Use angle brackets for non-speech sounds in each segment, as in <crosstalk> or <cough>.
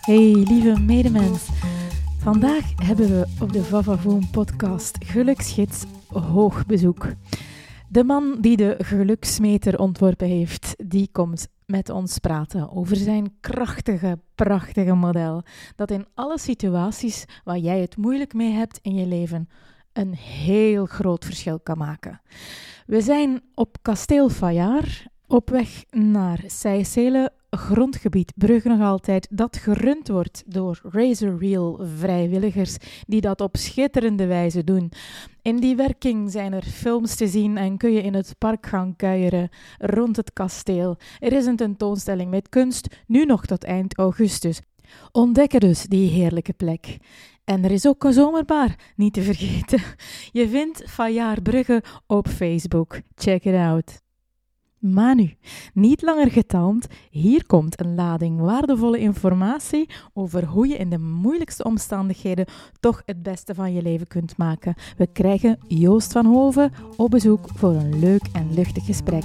Hey lieve medemens. Vandaag hebben we op de Vavavoom podcast Geluksgids hoog bezoek. De man die de geluksmeter ontworpen heeft, die komt met ons praten over zijn krachtige, prachtige model. Dat in alle situaties waar jij het moeilijk mee hebt in je leven, een heel groot verschil kan maken. We zijn op Kasteel Fayard op weg naar Seysselen, grondgebied Brugge nog altijd, dat gerund wordt door Razor Reel vrijwilligers die dat op schitterende wijze doen. In die werking zijn er films te zien en kun je in het park gaan kuieren rond het kasteel. Er is een tentoonstelling met kunst, nu nog tot eind augustus. Ontdekken dus die heerlijke plek. En er is ook een zomerbar, niet te vergeten. Je vindt Fayard Brugge op Facebook. Check it out. Maar nu, niet langer getalmd, hier komt een lading waardevolle informatie over hoe je in de moeilijkste omstandigheden toch het beste van je leven kunt maken. We krijgen Joost van Hoven op bezoek voor een leuk en luchtig gesprek.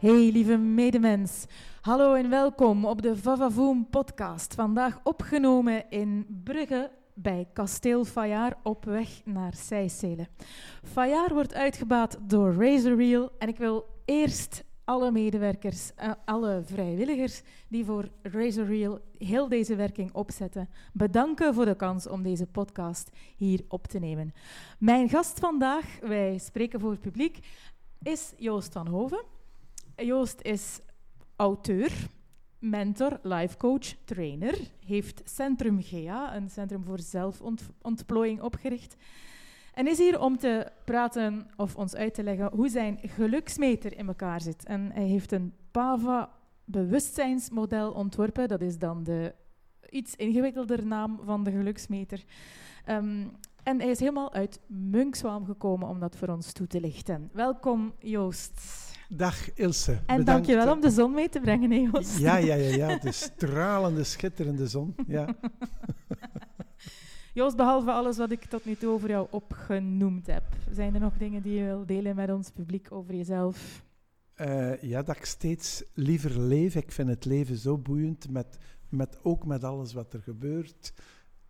Hey lieve medemens, hallo en welkom op de Vavavoom podcast. Vandaag opgenomen in Brugge bij Kasteel Fayard op weg naar Seysselen. Fayard wordt uitgebaat door Razor Reel en ik wil eerst alle medewerkers, eh, alle vrijwilligers die voor Razor Reel heel deze werking opzetten, bedanken voor de kans om deze podcast hier op te nemen. Mijn gast vandaag, wij spreken voor het publiek, is Joost van Hoven. Joost is auteur, mentor, life coach, trainer. Heeft Centrum GEA, een centrum voor zelfontplooiing, opgericht. En is hier om te praten of ons uit te leggen hoe zijn geluksmeter in elkaar zit. En hij heeft een PAVA bewustzijnsmodel ontworpen. Dat is dan de iets ingewikkelder naam van de geluksmeter. Ehm, en hij is helemaal uit Munkswaam gekomen om dat voor ons toe te lichten. Welkom Joost. Dag Ilse. En bedankt. dankjewel om de zon mee te brengen, hè, Joost. Ja, ja, ja, ja, <laughs> de stralende, schitterende zon. Ja. <laughs> Joost, behalve alles wat ik tot nu toe over jou opgenoemd heb, zijn er nog dingen die je wil delen met ons publiek over jezelf? Eh, ja, dat ik steeds liever leef. Ik vind het leven zo boeiend, met, met, ook met alles wat er gebeurt.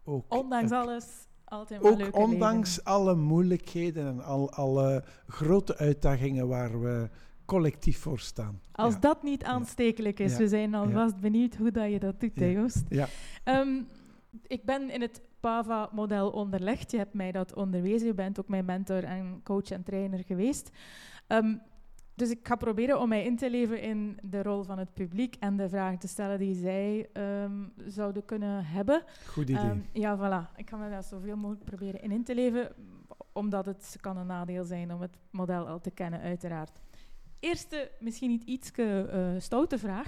Ook, Ondanks ik- alles, altijd wel Ook ondanks leven. alle moeilijkheden en al, alle grote uitdagingen waar we collectief voor staan. Als ja. dat niet aanstekelijk is, Ja. we zijn alvast benieuwd hoe dat je dat doet, hè, Ja. Joost. Ja. Ehm, ik ben in het PAVA-model onderlegd. Je hebt mij dat onderwezen. Je bent ook mijn mentor en coach en trainer geweest. Ehm, dus ik ga proberen om mij in te leven in de rol van het publiek en de vragen te stellen die zij ehm, zouden kunnen hebben. Goed idee. Ja, voilà. Ik ga me daar zoveel mogelijk proberen in in te leven, omdat het kan een nadeel zijn om het model al te kennen, uiteraard. Eerste, misschien niet iets stoute vraag.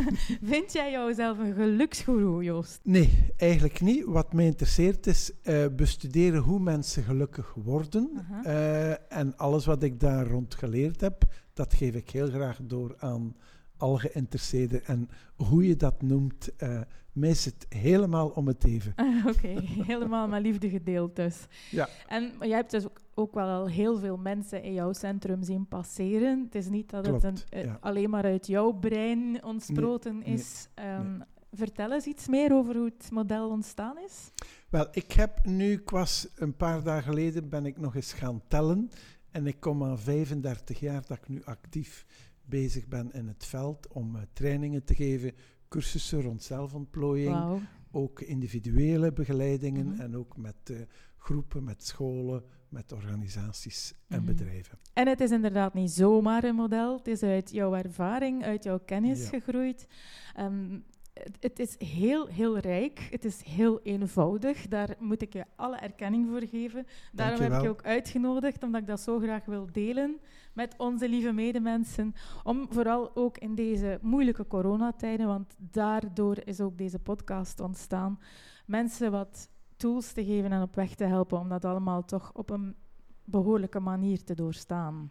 <laughs> Vind jij jouzelf een geluksgoeroe, Joost? Nee, eigenlijk niet. Wat mij interesseert is eh, bestuderen hoe mensen gelukkig worden. Eh, en alles wat ik daar rond geleerd heb, dat geef ik heel graag door aan alle geïnteresseerden. En hoe je dat noemt, eh mij is het helemaal om het even. Ah, <laughs> Oké, helemaal met liefde gedeeld dus. Ja. En jij hebt dus ook, ook wel al heel veel mensen in jouw centrum zien passeren. Het is niet dat het een, eh, ja. alleen maar uit jouw brein ontsproten nee, is. Ehm, Vertel eens iets meer over hoe het model ontstaan is. Wel, ik heb nu, ik was een paar dagen geleden, ben ik nog eens gaan tellen. En ik kom aan 35 jaar dat ik nu actief bezig ben in het veld om eh, trainingen te geven, cursussen rond zelfontplooiing. Ook individuele begeleidingen Mhm. en ook met eh, groepen, met scholen, met organisaties en Mhm. bedrijven. En het is inderdaad niet zomaar een model. Het is uit jouw ervaring, uit jouw kennis Ja. gegroeid. Ehm, het, het is heel, heel rijk. Het is heel eenvoudig. Daar moet ik je alle erkenning voor geven. Daarom heb ik je ook uitgenodigd, omdat ik dat zo graag wil delen met onze lieve medemensen. Om vooral ook in deze moeilijke coronatijden, want daardoor is ook deze podcast ontstaan, mensen wat tools te geven en op weg te helpen om dat allemaal toch op een behoorlijke manier te doorstaan.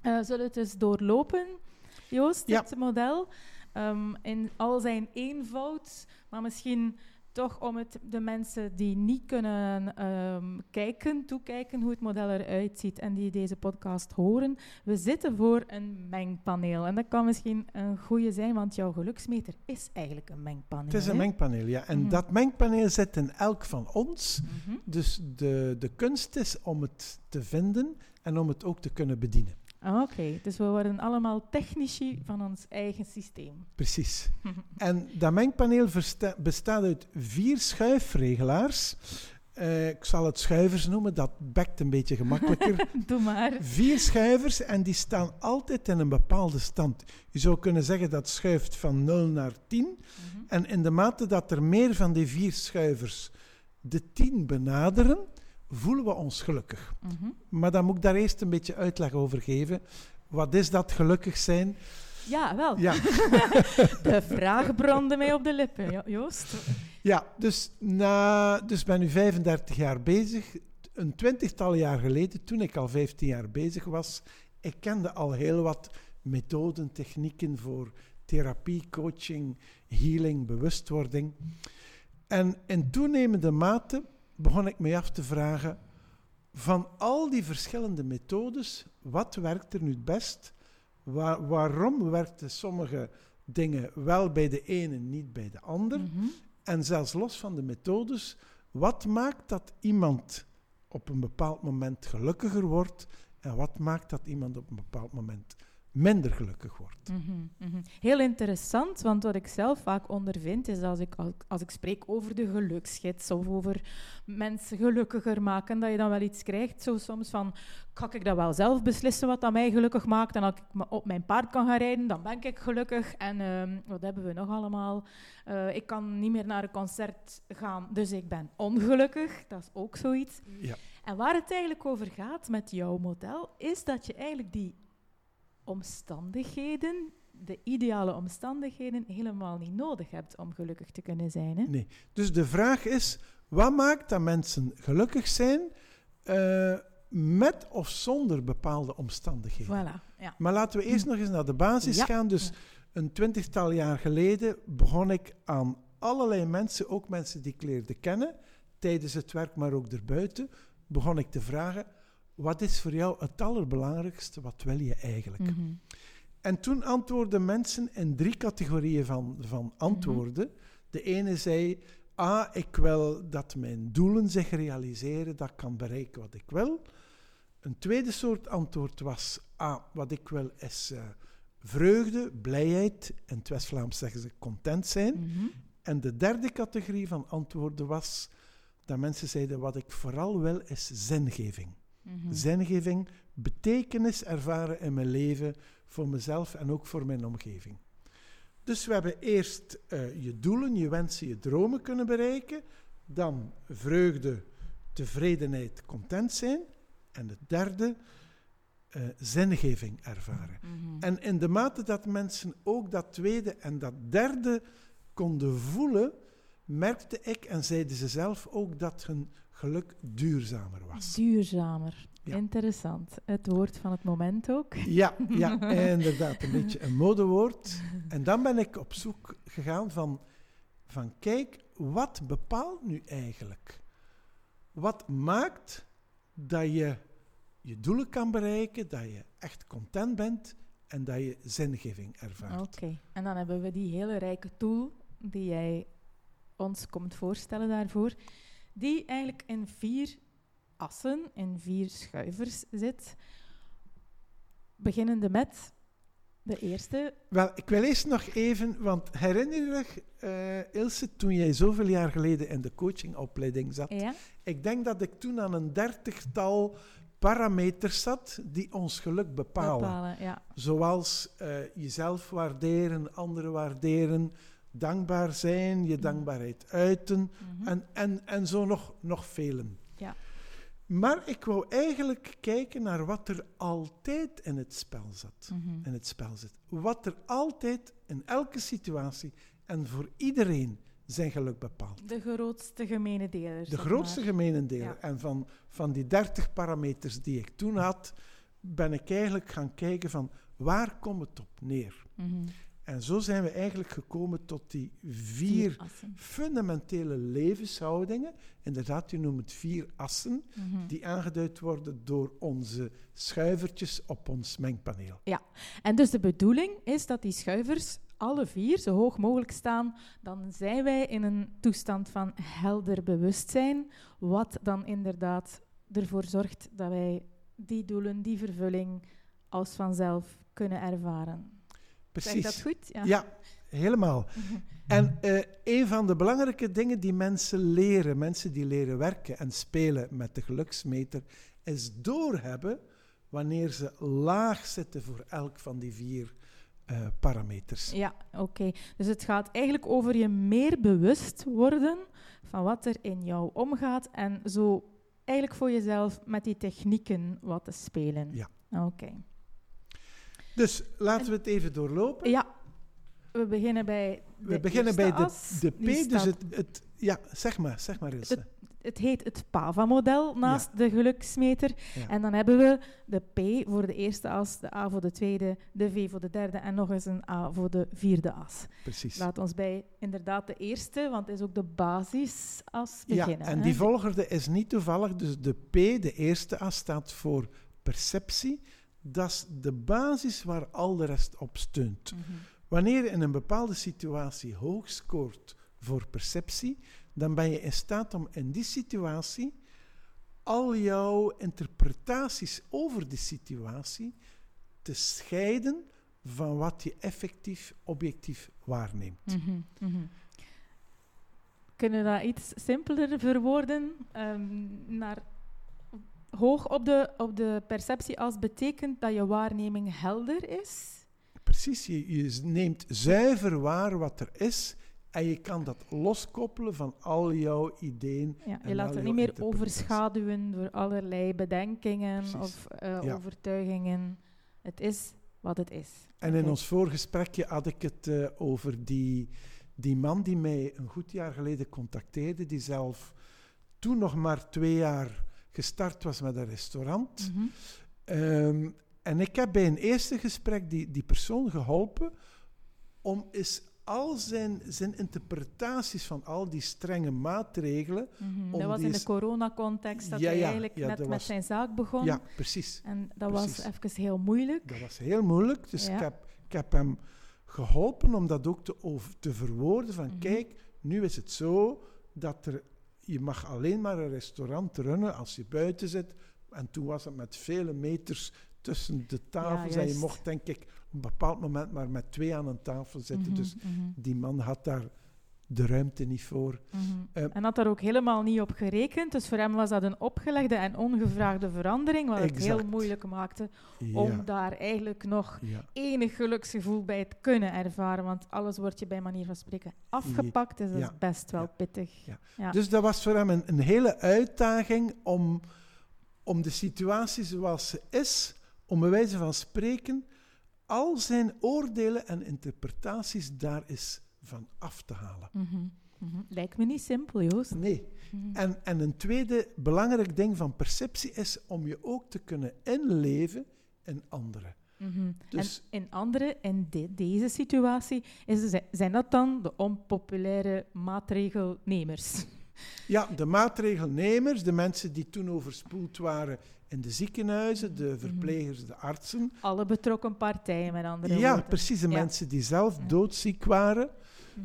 Eh zullen we het dus doorlopen, Joost, Ja. dit model? Ehm, in al zijn eenvoud, maar misschien toch om het de mensen die niet kunnen ehm, kijken, toekijken hoe het model eruit ziet en die deze podcast horen. We zitten voor een mengpaneel. En dat kan misschien een goede zijn, want jouw geluksmeter is eigenlijk een mengpaneel. Het is een hè? mengpaneel, ja. En Mhm. dat mengpaneel zit in elk van ons. Mhm. Dus de, de kunst is om het te vinden en om het ook te kunnen bedienen. Ah, Oké, dus we worden allemaal technici van ons eigen systeem. Precies. <laughs> En dat mengpaneel bestaat uit vier schuifregelaars. Eh, ik zal het schuivers noemen, dat bekt een beetje gemakkelijker. <laughs> Doe maar. Vier schuivers en die staan altijd in een bepaalde stand. Je zou kunnen zeggen dat schuift van 0 naar 10. Mhm. En in de mate dat er meer van die vier schuivers de 10 benaderen, voelen we ons gelukkig. Mhm. Maar dan moet ik daar eerst een beetje uitleg over geven. Wat is dat gelukkig zijn? Ja, wel. Ja, <laughs> De vraag brandde mij op de lippen, Jo- Joost. ja dus, na, dus ben nu 35 jaar bezig. Een twintigtal jaar geleden, toen ik al 15 jaar bezig was, ik kende al heel wat methoden, technieken voor therapie, coaching, healing, bewustwording. En in toenemende mate begon ik me af te vragen, van al die verschillende methodes, wat werkt er nu het best? Waar- waarom werkten sommige dingen wel bij de ene, niet bij de ander? Mhm. En zelfs los van de methodes, wat maakt dat iemand op een bepaald moment gelukkiger wordt en wat maakt dat iemand op een bepaald moment minder gelukkig wordt? Mhm, mhm. Heel interessant, want wat ik zelf vaak ondervind is als ik, als, als ik spreek over de geluksgids of over mensen gelukkiger maken, dat je dan wel iets krijgt, zo soms van, kan ik dat wel zelf beslissen wat dat mij gelukkig maakt en als ik op mijn paard kan gaan rijden, dan ben ik gelukkig. En ehm, wat hebben we nog allemaal? Eh, ik kan niet meer naar een concert gaan, dus ik ben ongelukkig. Dat is ook zoiets. Ja. En waar het eigenlijk over gaat met jouw model, is dat je eigenlijk die omstandigheden, de ideale omstandigheden, helemaal niet nodig hebt om gelukkig te kunnen zijn. Hè? Nee. Dus de vraag is, wat maakt dat mensen gelukkig zijn eh, met of zonder bepaalde omstandigheden? Voilà, ja. Maar laten we eerst nog eens naar de basis Ja. gaan. Dus een twintigtal jaar geleden begon ik aan allerlei mensen, ook mensen die ik leerde kennen, tijdens het werk, maar ook erbuiten, begon ik te vragen, wat is voor jou het allerbelangrijkste, wat wil je eigenlijk? Mhm. En toen antwoordden mensen in drie categorieën van, van antwoorden. De ene zei, ah, ik wil dat mijn doelen zich realiseren, dat ik kan bereiken wat ik wil. Een tweede soort antwoord was, ah, wat ik wil is eh, vreugde, blijheid, in het West-Vlaams zeggen ze content zijn. Mhm. En de derde categorie van antwoorden was dat mensen zeiden, wat ik vooral wil is zingeving. Mhm. Zingeving, betekenis ervaren in mijn leven, voor mezelf en ook voor mijn omgeving. Dus we hebben eerst eh, je doelen, je wensen, je dromen kunnen bereiken. Dan vreugde, tevredenheid, content zijn. En het derde, eh zingeving ervaren. Mhm. En in de mate dat mensen ook dat tweede en dat derde konden voelen, merkte ik en zeiden ze zelf ook dat hun geluk duurzamer was. Duurzamer. Ja. Interessant. Het woord van het moment ook. Ja, ja, <laughs> inderdaad, een beetje een modewoord. En dan ben ik op zoek gegaan van, van kijk, wat bepaalt nu eigenlijk? Wat maakt dat je je doelen kan bereiken, dat je echt content bent en dat je zingeving ervaart? Oké. En dan hebben we die hele rijke tool die jij ons komt voorstellen daarvoor, die eigenlijk in vier assen, in vier schuivers zit. Beginnende met de eerste. Wel, ik wil eerst nog even, want herinner je eh, Ilse, toen jij zoveel jaar geleden in de coachingopleiding zat, Ja? ik denk dat ik toen aan een dertigtal parameters zat die ons geluk bepalen. Bepalen, ja. Zoals eh, jezelf waarderen, anderen waarderen, dankbaar zijn, je dankbaarheid uiten Mhm. en, en, en zo nog, nog velen. Ja. Maar ik wou eigenlijk kijken naar wat er altijd in het spel zat. Mhm. In het spel zit. Wat er altijd in elke situatie en voor iedereen zijn geluk bepaalt. De grootste gemene deler. De grootste gemene deel. Ja. En van, van die 30 parameters die ik toen had, ben ik eigenlijk gaan kijken van waar komt het op neer? Mhm. En zo zijn we eigenlijk gekomen tot die Vier fundamentele levenshoudingen. Inderdaad, u noemt het vier assen, Mhm. die aangeduid worden door onze schuivertjes op ons mengpaneel. En dus de bedoeling is dat die schuivers alle vier zo hoog mogelijk staan. Dan zijn wij in een toestand van helder bewustzijn, wat dan inderdaad ervoor zorgt dat wij die doelen, die vervulling als vanzelf kunnen ervaren. Zeg Precies. dat goed? Ja. Ja, helemaal. <laughs> En eh, een van de belangrijke dingen die mensen leren, mensen die leren werken en spelen met de geluksmeter, is doorhebben wanneer ze laag zitten voor elk van die vier eh, parameters. Ja, oké. Dus het gaat eigenlijk over je meer bewust worden van wat er in jou omgaat en zo eigenlijk voor jezelf met die technieken wat te spelen. Ja. Oké. Dus laten we het even doorlopen. Ja, we beginnen bij de we beginnen bij de, de P, dus staat- het, het... Ja, zeg maar, zeg maar Ilse. Het heet het PAVA-model naast de geluksmeter. Ja. En dan hebben we de P voor de eerste as, de A voor de tweede, de V voor de derde en nog eens een A voor de vierde as. Precies. Laat ons bij inderdaad de eerste, want het is ook de basisas, Ja, beginnen. en hè. die volgorde is niet toevallig. Dus de P, de eerste as, staat voor perceptie. Dat is de basis waar al de rest op steunt. Mhm. Wanneer je in een bepaalde situatie hoog scoort voor perceptie, dan ben je in staat om in die situatie al jouw interpretaties over die situatie te scheiden van wat je effectief, objectief waarneemt. Mhm, mhm. Kunnen we dat iets simpeler verwoorden? Ehm, naar hoog op de, op de perceptieas betekent dat je waarneming helder is. Precies, je, je neemt zuiver waar wat er is en je kan dat loskoppelen van al jouw ideeën. Ja, En je laat het niet meer overschaduwen door allerlei bedenkingen Precies. of eh, Ja. overtuigingen. Het is wat het is. En in ons voorgesprekje had ik het eh, over die, die man die mij een goed jaar geleden contacteerde, die zelf toen nog maar twee jaar gestart was met een restaurant. Mhm. Ehm, en ik heb bij een eerste gesprek die, die persoon geholpen om eens al zijn, zijn interpretaties van al die strenge maatregelen. Om Dat was in de coronacontext dat Ja, hij eigenlijk ja, net met was- zijn zaak begon. Ja, precies. En dat Precies. was even heel moeilijk. Dat was heel moeilijk, dus ik, heb, ik heb hem geholpen om dat ook te, over, te verwoorden. Van Mhm. kijk, nu is het zo dat er, je mag alleen maar een restaurant runnen als je buiten zit. En toen was het met vele meters tussen de tafels. en je mocht denk ik op een bepaald moment maar met twee aan een tafel zitten. Mhm, Dus mhm, die man had daar de ruimte niet voor. mhm. Eh, en had daar ook helemaal niet op gerekend. Dus voor hem was dat een opgelegde en ongevraagde verandering, wat het heel moeilijk maakte Ja, om daar eigenlijk nog ja. enig geluksgevoel bij te kunnen ervaren. Want alles wordt je bij manier van spreken afgepakt, dus dat is best wel pittig. Dus dat was voor hem een, een hele uitdaging om, om de situatie zoals ze is, om bij wijze van spreken, al zijn oordelen en interpretaties daar eens van af te halen. Mhm, mhm. Lijkt me niet simpel, Joost. Nee. Mhm. En, en een tweede belangrijk ding van perceptie is om je ook te kunnen inleven in anderen. Dus- En in andere, in de- deze situatie, is, zijn dat dan de onpopulaire maatregelnemers? <laughs> Ja, de maatregelnemers, de mensen die toen overspoeld waren in de ziekenhuizen, de verplegers, de artsen. Alle betrokken partijen, met andere Ja, woorden. precies, de Ja. mensen die zelf Ja. doodziek waren.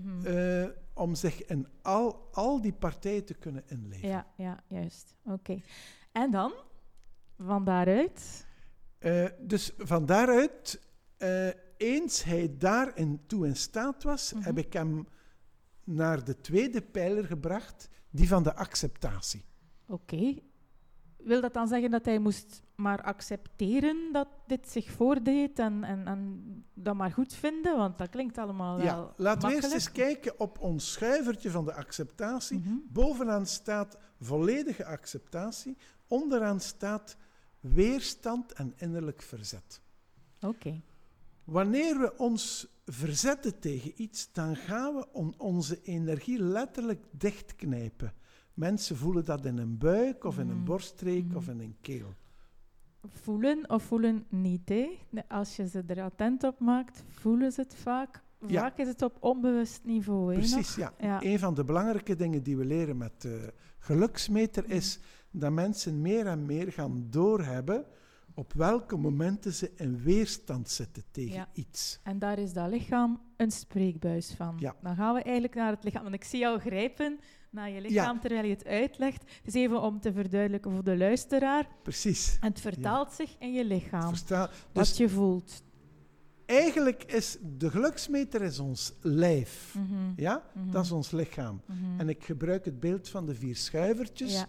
Mhm. eh, om zich in al, al die partijen te kunnen inleven. Ja, ja, juist. Oké. En dan, van daaruit... Eh, dus van daaruit, eh, eens hij daarin toe in staat was, Mhm. heb ik hem naar de tweede pijler gebracht, die van de acceptatie. Oké. wil dat dan zeggen dat hij moest maar accepteren dat dit zich voordeed en, en, en dat maar goed vinden? Want dat klinkt allemaal Ja, wel laten we eerst eens kijken op ons schuivertje van de acceptatie. Mhm. Bovenaan staat volledige acceptatie. Onderaan staat weerstand en innerlijk verzet. Oké. Wanneer we ons verzetten tegen iets, dan gaan we on- onze energie letterlijk dichtknijpen. Mensen voelen dat in een buik of in een Mhm. borststreek Mhm. of in een keel. Voelen of voelen niet, hè? Als je ze er attent op maakt, voelen ze het vaak. Ja. Vaak is het op onbewust niveau, hè? Precies, ja. Ja. Een van de belangrijke dingen die we leren met de geluksmeter Mhm. is dat mensen meer en meer gaan doorhebben op welke momenten ze in weerstand zitten tegen Ja. iets. En daar is dat lichaam een spreekbuis van. Ja. Dan gaan we eigenlijk naar het lichaam. Want ik zie jou grijpen naar je lichaam terwijl je het uitlegt. Het is even om te verduidelijken voor de luisteraar. Precies. Het vertaalt zich in je lichaam. Versta? Wat Dus je voelt. eigenlijk is de geluksmeter is ons lijf. Mhm. Ja, Mhm. dat is ons lichaam. Mhm. En ik gebruik het beeld van de vier schuivertjes, Ja.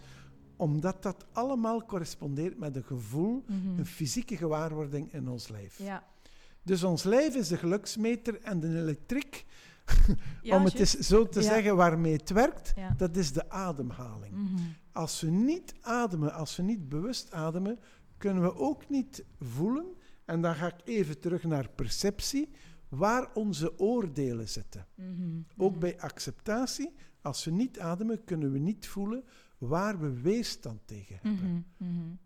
omdat dat allemaal correspondeert met een gevoel, een fysieke gewaarwording in ons lijf. Ja. Dus ons lijf is de geluksmeter en de elektriek, <laughs> Ja, om het eens zo te Ja. zeggen waarmee het werkt, Ja. dat is de ademhaling. Mhm. Als we niet ademen, als we niet bewust ademen, kunnen we ook niet voelen, en dan ga ik even terug naar perceptie, waar onze oordelen zitten. Mhm. Ook Mhm. bij acceptatie, als we niet ademen, kunnen we niet voelen waar we weerstand tegen hebben.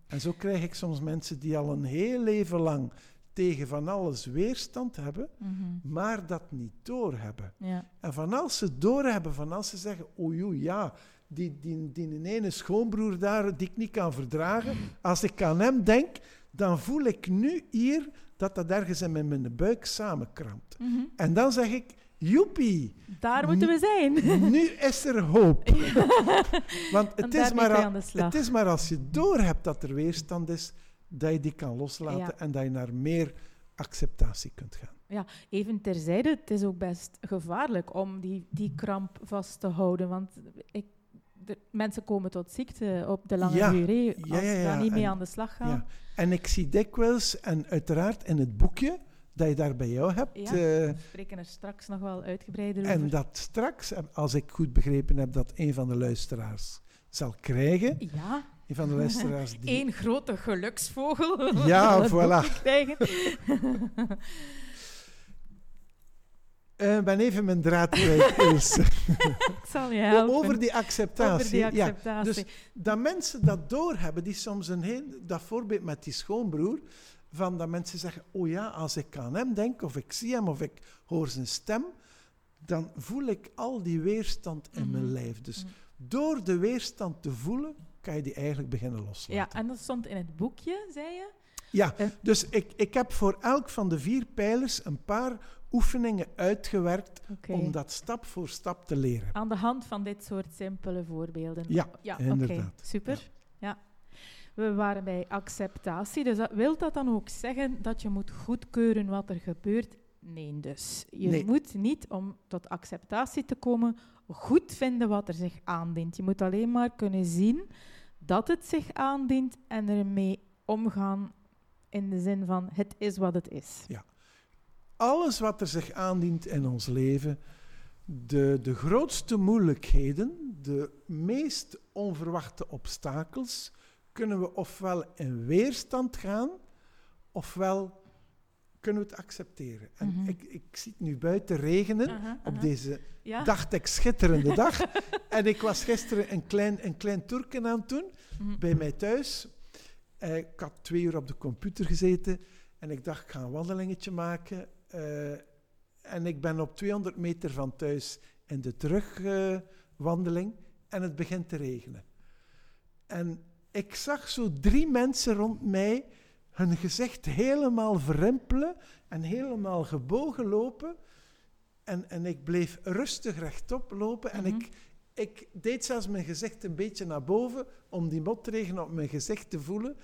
En zo krijg ik soms mensen die al een heel leven lang tegen van alles weerstand hebben, Mhm. maar dat niet doorhebben. Ja. En van als ze doorhebben, van als ze zeggen, oei, oei, ja, die, die, die ene schoonbroer daar, die ik niet kan verdragen, als ik aan hem denk, dan voel ik nu hier dat dat ergens in mijn- buik samenkrampt. Mhm. En dan zeg ik, joepie, Daar moeten we zijn. <laughs> nu is er hoop. Want het is, maar, het is maar als je doorhebt dat er weerstand is, dat je die kan loslaten Ja. en dat je naar meer acceptatie kunt gaan. Even terzijde, het is ook best gevaarlijk om die, die kramp vast te houden. Want ik, de, mensen komen tot ziekte op de lange Ja. Ja, Als ja, ze ja, daar niet mee en- aan de slag gaan. Ja. En ik zie dikwijls, en uiteraard in het boekje dat je daar bij jou hebt, Ja. eh, We spreken er straks nog wel uitgebreider en over. dat straks, als ik goed begrepen heb, dat een van de luisteraars zal krijgen. Ja, Een van de luisteraars die... één grote geluksvogel. Ja, <laughs> voilà. Ik <laughs> ben even mijn draad kwijt, <laughs> ik zal je helpen. Over die acceptatie. Over die Ja, dus dat mensen dat doorhebben, die soms een heel... Dat voorbeeld met die schoonbroer, van dat mensen zeggen, oh ja, als ik aan hem denk, of ik zie hem, of ik hoor zijn stem, dan voel ik al die weerstand in Mhm. mijn lijf. Dus Mhm. door de weerstand te voelen, kan je die eigenlijk beginnen ja, loslaten. en dat stond in het boekje, zei je? Ja, Eh. dus ik, ik heb voor elk van de vier pijlers een paar oefeningen uitgewerkt om dat stap voor stap te leren. Aan de hand van dit soort simpele voorbeelden. Ja, ja oké, inderdaad. super. Ja. We waren bij acceptatie. Dus dat, wil dat dan ook zeggen dat je moet goedkeuren wat er gebeurt? Nee, dus. Je Nee. moet niet, om tot acceptatie te komen, goed vinden wat er zich aandient. Je moet alleen maar kunnen zien dat het zich aandient en ermee omgaan in de zin van het is wat het is. alles wat er zich aandient in ons leven, de, de grootste moeilijkheden, de meest onverwachte obstakels, kunnen we ofwel in weerstand gaan, ofwel kunnen we het accepteren. En Mhm. ik, ik zie het nu buiten regenen op deze, ja? dacht ik, schitterende <laughs> dag. en ik was gisteren een klein, een klein toerken aan het doen Mhm. bij mij thuis. Eh, ik had twee uur op de computer gezeten en ik dacht, ik ga een wandelingetje maken. Eh, en ik ben op 200 meter van thuis in de terugwandeling en het begint te regenen. En ik zag zo drie mensen rond mij hun gezicht helemaal verrimpelen en helemaal gebogen lopen. En, en ik bleef rustig rechtop lopen en Mhm. ik, ik deed zelfs mijn gezicht een beetje naar boven om die motregen op mijn gezicht te voelen.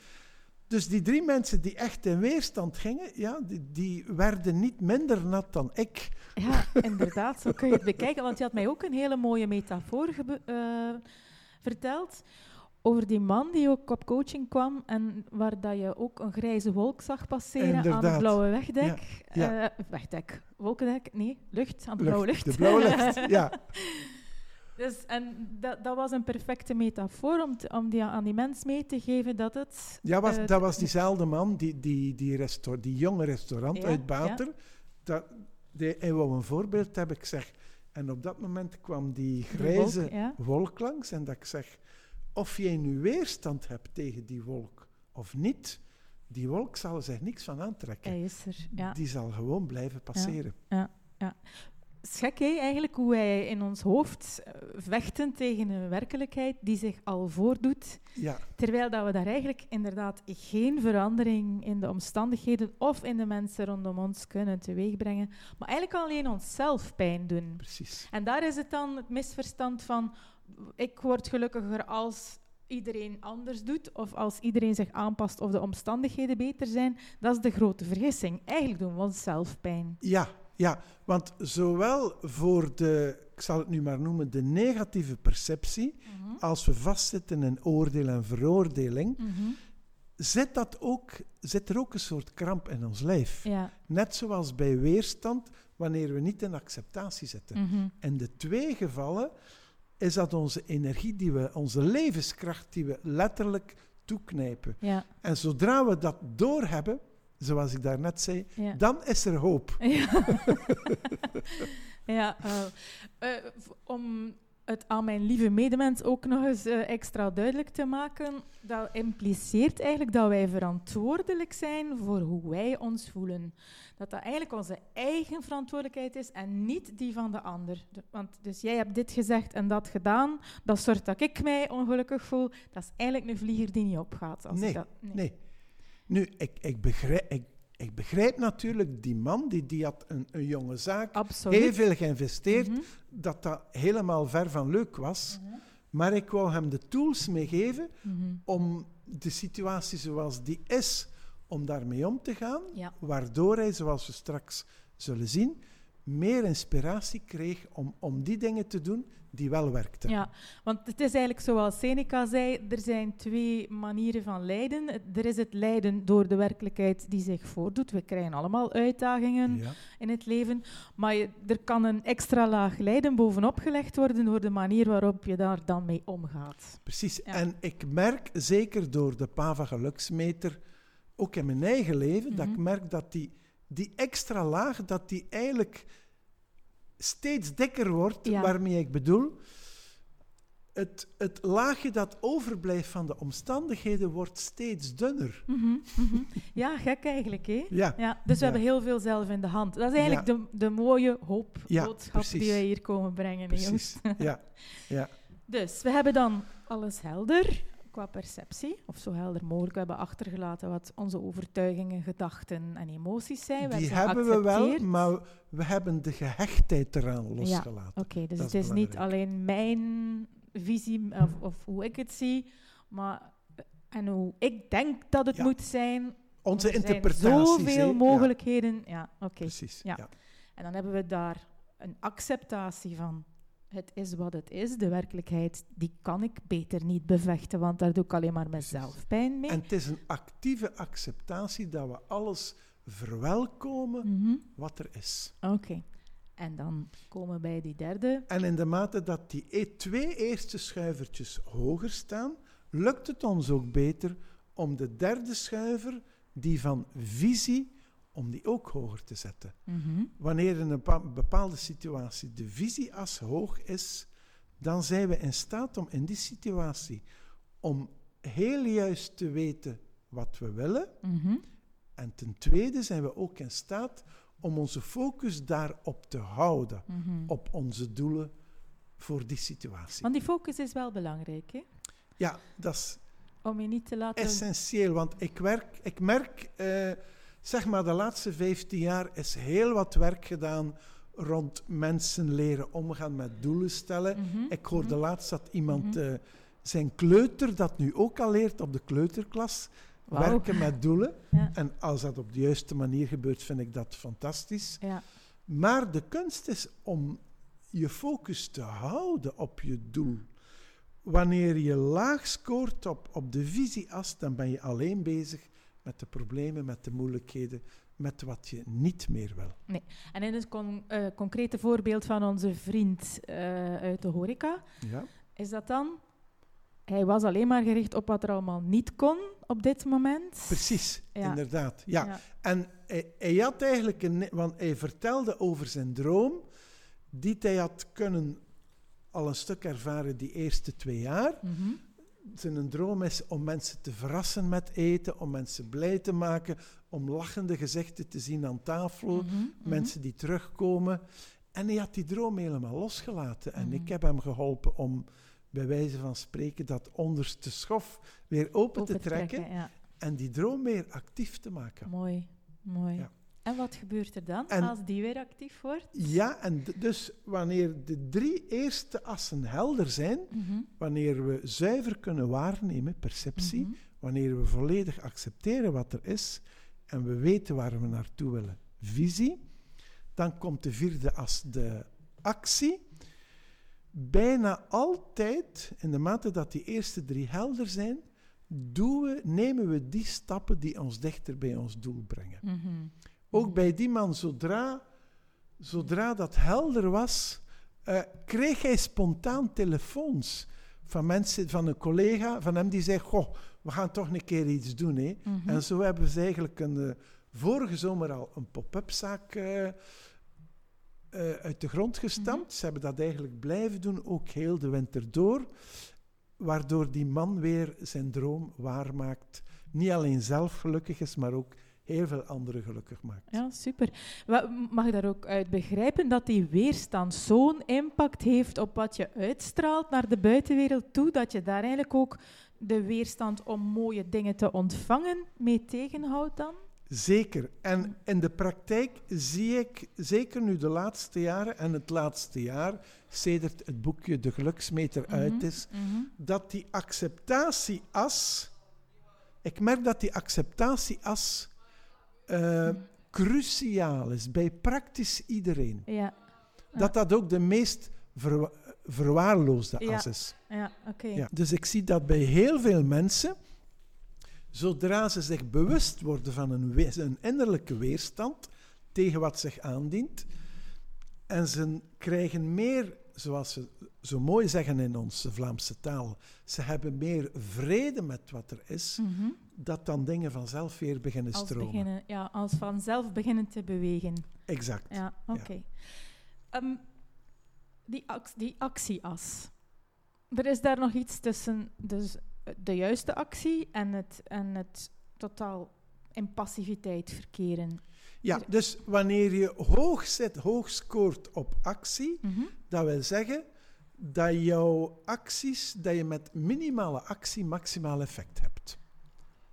Dus die drie mensen die echt in weerstand gingen, ja, die, die werden niet minder nat dan ik. Ja, inderdaad, zo kun je het bekijken. Want je had mij ook een hele mooie metafoor eh, verteld over die man die ook op coaching kwam en waar dat je ook een grijze wolk zag passeren aan het blauwe wegdek. Ja, Eh, wegdek, wolkendek, nee, lucht, aan de Lucht, blauwe lucht. De blauwe <laughs> lucht, ja. Dus, en dat, dat was een perfecte metafoor om, die, aan die mens mee te geven dat het... Ja, was, eh, dat was diezelfde man, die, die, die, restaur- die jonge restaurant Ja, uit Bater. Dat, die, hij wou een voorbeeld hebben, ik zeg. En op dat moment kwam die grijze wolk, ja. wolk langs en dat ik zeg, of jij nu weerstand hebt tegen die wolk of niet, die wolk zal zich niks van aantrekken. Hij is er, ja. Die zal gewoon blijven passeren. Het is gek, hè, eigenlijk, hoe wij in ons hoofd eh, vechten tegen een werkelijkheid die zich al voordoet, Ja, terwijl dat we daar eigenlijk inderdaad geen verandering in de omstandigheden of in de mensen rondom ons kunnen teweegbrengen, maar eigenlijk alleen onszelf pijn doen. precies. En daar is het dan het misverstand van, ik word gelukkiger als iedereen anders doet, of als iedereen zich aanpast of de omstandigheden beter zijn. Dat is de grote vergissing. Eigenlijk doen we onszelf pijn. Ja, ja, want zowel voor de, ik zal het nu maar noemen, de negatieve perceptie, als we vastzitten in oordeel en veroordeling, Mhm. zit, dat ook, zit er ook een soort kramp in ons lijf. Ja. Net zoals bij weerstand, wanneer we niet in acceptatie zitten. Mhm. In de twee gevallen is dat onze energie, die we, onze levenskracht, die we letterlijk toeknijpen. Ja. En zodra we dat doorhebben, zoals ik daarnet zei, Ja. dan is er hoop. Ja, <laughs> ja eh, eh, om het aan mijn lieve medemens ook nog eens eh, extra duidelijk te maken, dat impliceert eigenlijk dat wij verantwoordelijk zijn voor hoe wij ons voelen. Dat dat eigenlijk onze eigen verantwoordelijkheid is en niet die van de ander. De- Want dus jij hebt dit gezegd en dat gedaan, dat zorgt dat ik mij ongelukkig voel. Dat is eigenlijk een vlieger die niet opgaat. Als Nee, ik dat, Nee. Nu, ik, ik, begrijp, ik, ik begrijp natuurlijk die man, die, die had een, een jonge zaak, Absoluut. heel veel geïnvesteerd, Mhm. dat dat helemaal ver van leuk was. Maar ik wou hem de tools meegeven Mhm. om de situatie zoals die is, om daarmee om te gaan, Ja. waardoor hij, zoals we straks zullen zien, meer inspiratie kreeg om, om die dingen te doen die wel werkten. Ja, want het is eigenlijk zoals Seneca zei, er zijn twee manieren van lijden. Er is het lijden door de werkelijkheid die zich voordoet. We krijgen allemaal uitdagingen Ja. in het leven. Maar je- er kan een extra laag lijden bovenop gelegd worden door de manier waarop je daar dan mee omgaat. Precies. Ja. En ik merk zeker door de Pava geluksmeter, ook in mijn eigen leven, dat ik Mhm. merk dat die, die extra laag, dat die eigenlijk steeds dikker wordt, Ja. waarmee ik bedoel, het, het laagje dat overblijft van de omstandigheden wordt steeds dunner. Mhm, mhm. Ja, gek eigenlijk, hè? Ja, Ja, dus we Ja. hebben heel veel zelf in de hand. Dat is eigenlijk de, de mooie hoop, boodschap die wij hier komen brengen. hè. Ja, ja. <laughs> Dus we hebben dan alles helder qua perceptie, of zo helder mogelijk. We hebben achtergelaten wat onze overtuigingen, gedachten en emoties zijn. Die hebben we wel, maar we hebben de gehechtheid eraan losgelaten. Oké, dus Dat het is is niet alleen mijn visie of, of hoe ik het zie, maar en hoe ik denk dat het Ja. moet zijn. Onze er zijn interpretaties. zoveel. Ja, mogelijkheden. Ja, oké. precies. Ja. ja. En dan hebben we daar een acceptatie van. Het is wat het is. De werkelijkheid, die kan ik beter niet bevechten, want daar doe ik alleen maar mezelf pijn mee. En het is een actieve acceptatie dat we alles verwelkomen Mhm. wat er is. Oké. En dan komen we bij die derde. En in de mate dat die e- twee eerste schuivertjes hoger staan, lukt het ons ook beter om de derde schuiver, die van visie, om die ook hoger te zetten. Mhm. Wanneer in een bepa- bepaalde situatie de visieas hoog is, dan zijn we in staat om in die situatie om heel juist te weten wat we willen. Mhm. En ten tweede zijn we ook in staat om onze focus daarop te houden, Mhm. op onze doelen voor die situatie. Want die focus is wel belangrijk, hè? Ja, dat is Om je niet te laten... essentieel, want ik, werk, ik merk, eh, zeg maar de laatste 15 jaar is heel wat werk gedaan rond mensen leren omgaan met doelen stellen. Mhm, Ik hoorde mhm. laatst dat iemand Mhm. eh, zijn kleuter dat nu ook al leert op de kleuterklas, werken met doelen. <laughs> Ja. En als dat op de juiste manier gebeurt, vind ik dat fantastisch. Ja. Maar de kunst is om je focus te houden op je doel. wanneer je laag scoort op, op de visieas, dan ben je alleen bezig met de problemen, met de moeilijkheden, met wat je niet meer wil. En in het con- eh, concrete voorbeeld van onze vriend eh, uit de horeca, Ja? is dat dan... Hij was alleen maar gericht op wat er allemaal niet kon op dit moment. Precies, Ja. inderdaad. Ja. Ja. En hij, hij had eigenlijk een... Want hij vertelde over zijn droom, die hij had kunnen al een stuk ervaren die eerste twee jaar. Mhm. Zijn droom is om mensen te verrassen met eten, om mensen blij te maken, om lachende gezichten te zien aan tafel, Mhm, mhm. mensen die terugkomen. En hij had die droom helemaal losgelaten. En Mhm. ik heb hem geholpen om, bij wijze van spreken, dat onderste schof weer open, Open te trekken ja. en die droom weer actief te maken. Mooi, mooi. Ja. En wat gebeurt er dan En- als die weer actief wordt? Ja, en dus wanneer de drie eerste assen helder zijn, Mhm, wanneer we zuiver kunnen waarnemen, perceptie, mhm. wanneer we volledig accepteren wat er is en we weten waar we naartoe willen, visie, dan komt de vierde as, de actie. Bijna altijd, in de mate dat die eerste drie helder zijn, doen we, nemen we die stappen die ons dichter bij ons doel brengen. Mhm. Ook bij die man, zodra, zodra dat helder was, eh, kreeg hij spontaan telefoons van mensen, van een collega van hem die zei: Goh, we gaan toch een keer iets doen. Hè? Mhm. En zo hebben ze eigenlijk een, eh, vorige zomer al een pop-up zaak eh, uit de grond gestampt. Mhm. Ze hebben dat eigenlijk blijven doen, ook heel de winter door. Waardoor die man weer zijn droom waarmaakt. Niet alleen zelf gelukkig is, maar ook heel veel anderen gelukkig maakt. Ja, super. Mag je daar ook uit begrijpen dat die weerstand zo'n impact heeft op wat je uitstraalt naar de buitenwereld toe, dat je daar eigenlijk ook de weerstand om mooie dingen te ontvangen mee tegenhoudt dan? Zeker. En in de praktijk zie ik, zeker nu de laatste jaren en het laatste jaar, sedert het boekje De Geluksmeter uit Mhm, is, mhm. dat die acceptatieas, ik merk dat die acceptatieas eh, cruciaal is bij praktisch iedereen. Ja, Dat dat ook de meest verwa- verwaarloosde as is. ja oké. Dus ik zie dat bij heel veel mensen, zodra ze zich bewust worden van een, we- een innerlijke weerstand tegen wat zich aandient, en ze krijgen meer, zoals ze zo mooi zeggen in onze Vlaamse taal, ze hebben meer vrede met wat er is, Mhm. dat dan dingen vanzelf weer beginnen Als, stromen. beginnen, ja, als vanzelf beginnen te bewegen. Exact. Ja, oké. Ehm, die, ac- die actieas. Er is daar nog iets tussen dus de juiste actie en het, en het totaal in passiviteit verkeren. Ja, dus wanneer je hoog zit, hoog scoort op actie, Mhm. Dat wil zeggen dat jouw acties, dat je met minimale actie maximaal effect hebt.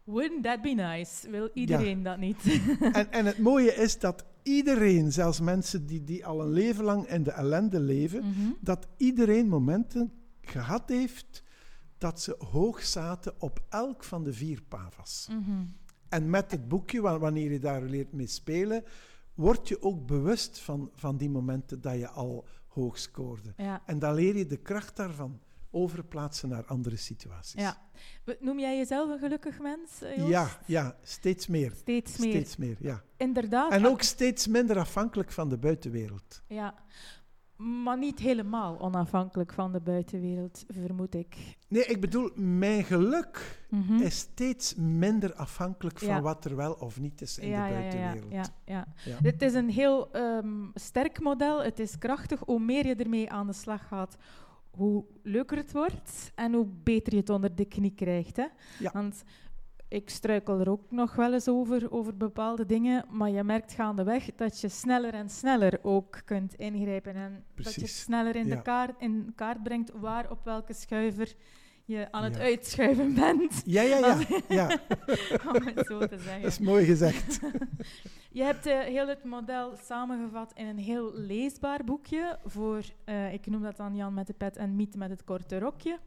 Wouldn't that be nice? Wil iedereen dat niet? <laughs> en, en het mooie is dat iedereen, zelfs mensen die, die al een leven lang in de ellende leven, Mhm. dat iedereen momenten gehad heeft dat ze hoog zaten op elk van de vier pavas. Mhm. En met het boekje, wa- wanneer je daar leert mee spelen, word je ook bewust van, van die momenten dat je al hoog scoorde. Ja. En dan leer je de kracht daarvan overplaatsen naar andere situaties. ja. Noem jij jezelf een gelukkig mens, eh, Joost? ja, ja, steeds meer. Steeds meer. Steeds meer, ja. Inderdaad. En ook steeds minder afhankelijk van de buitenwereld. Ja. Maar niet helemaal onafhankelijk van de buitenwereld, vermoed ik. Nee, ik bedoel, mijn geluk Mhm. is steeds minder afhankelijk van Ja. wat er wel of niet is in ja, de buitenwereld. ja, ja. Ja. Het is een heel ehm, sterk model. Het is krachtig. Hoe meer je ermee aan de slag gaat, hoe leuker het wordt en hoe beter je het onder de knie krijgt. Hè? Ja. Want ik struikel er ook nog wel eens over, over bepaalde dingen, maar je merkt gaandeweg dat je sneller en sneller ook kunt ingrijpen en dat je sneller in, Ja. de kaart, in kaart brengt waar op welke schuiver je aan het Ja. uitschuiven bent, Ja, ja, ja. <laughs> ja. om het zo te zeggen. Dat is mooi gezegd. <laughs> Je hebt eh, heel het model samengevat in een heel leesbaar boekje voor, eh, ik noem dat dan Jan met de pet en Miet met het korte rokje.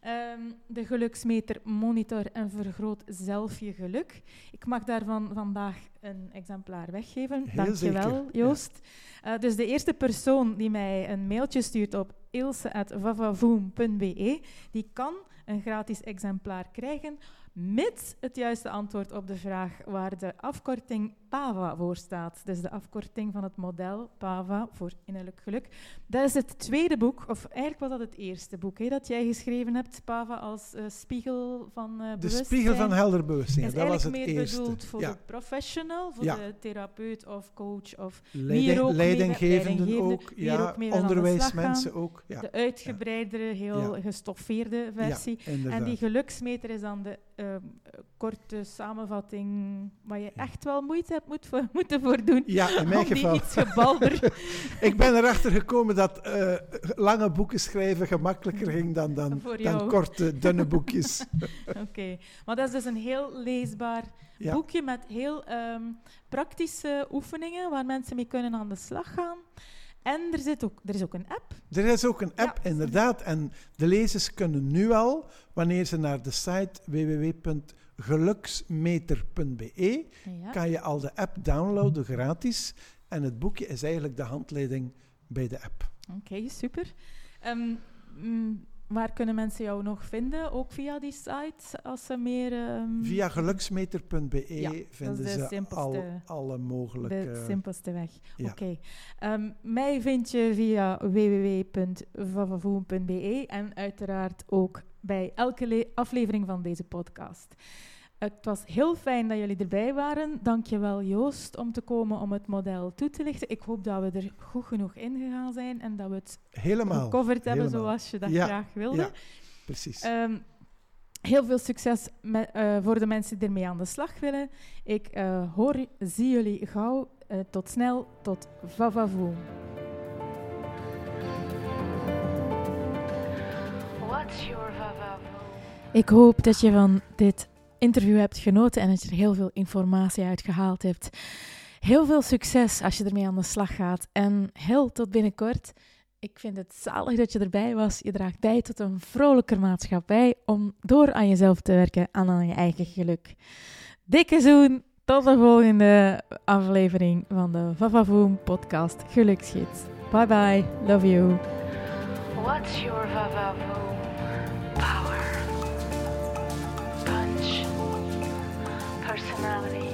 Ehm, de geluksmeter monitor en vergroot zelf je geluk. Ik mag daarvan vandaag een exemplaar weggeven. Heel Dankjewel, ja. Joost. Eh, dus de eerste persoon die mij een mailtje stuurt op ilse.vavavoom.be, die kan een gratis exemplaar krijgen, mits het juiste antwoord op de vraag waar de afkorting PAVA voor staat. Dus de afkorting van het model PAVA voor innerlijk geluk. Dat is het tweede boek, of eigenlijk was dat het eerste boek hè, dat jij geschreven hebt, PAVA als eh, spiegel van eh De bewustzijn. spiegel van helder bewustzijn, is dat was het meer eerste. bedoeld voor ja. de professional, voor Ja. de therapeut of coach of Leiding- ook leidinggevenden ook, ja, ook mee de onderwijsmensen ook. Ja, de uitgebreidere, heel gestoffeerde versie. En die geluksmeter is dan de ehm, korte samenvatting waar je echt wel moeite hebt moet voor, <laughs> moeten voor doen. ja, in mijn geval. iets gebalder. <laughs> Ik ben erachter gekomen dat eh, lange boeken schrijven gemakkelijker ging dan, dan, dan korte, dunne boekjes. <laughs> Oké, maar dat is dus een heel leesbaar Ja. boekje met heel ehm, praktische oefeningen waar mensen mee kunnen aan de slag gaan. En er, zit ook, er is ook een app. Er is ook een app, Ja. inderdaad. En de lezers kunnen nu al, wanneer ze naar de site www.geluksmeter.be, Ja. kan je al de app downloaden gratis. En het boekje is eigenlijk de handleiding bij de app. Oké, super. Ehm, mm, waar kunnen mensen jou nog vinden? Ook via die site, als ze meer... ehm, Via geluksmeter.be Ja, vinden de ze al, alle mogelijke... De simpelste weg. ja. Oké. Ehm, mij vind je via www.vavavoen.be en uiteraard ook bij elke le- aflevering van deze podcast. Het was heel fijn dat jullie erbij waren. Dankjewel Joost om te komen om het model toe te lichten. Ik hoop dat we er goed genoeg in gegaan zijn en dat we het Helemaal. gecoverd hebben helemaal. zoals je dat Ja, graag wilde. Ja, precies. Ehm, heel veel succes met, eh, voor de mensen die ermee aan de slag willen. Ik eh, hoor, zie jullie gauw. Eh, tot snel, tot vavavoom. What's your? Ik hoop dat je van dit interview hebt genoten en dat je er heel veel informatie uit gehaald hebt. Heel veel succes als je ermee aan de slag gaat en heel tot binnenkort. Ik vind het zalig dat je erbij was. Je draagt bij tot een vrolijker maatschappij om door aan jezelf te werken en aan je eigen geluk. Dikke zoen, tot de volgende aflevering van de Vavavoom podcast Geluksgids. Bye bye, love you. What's your vavavoom? razonable.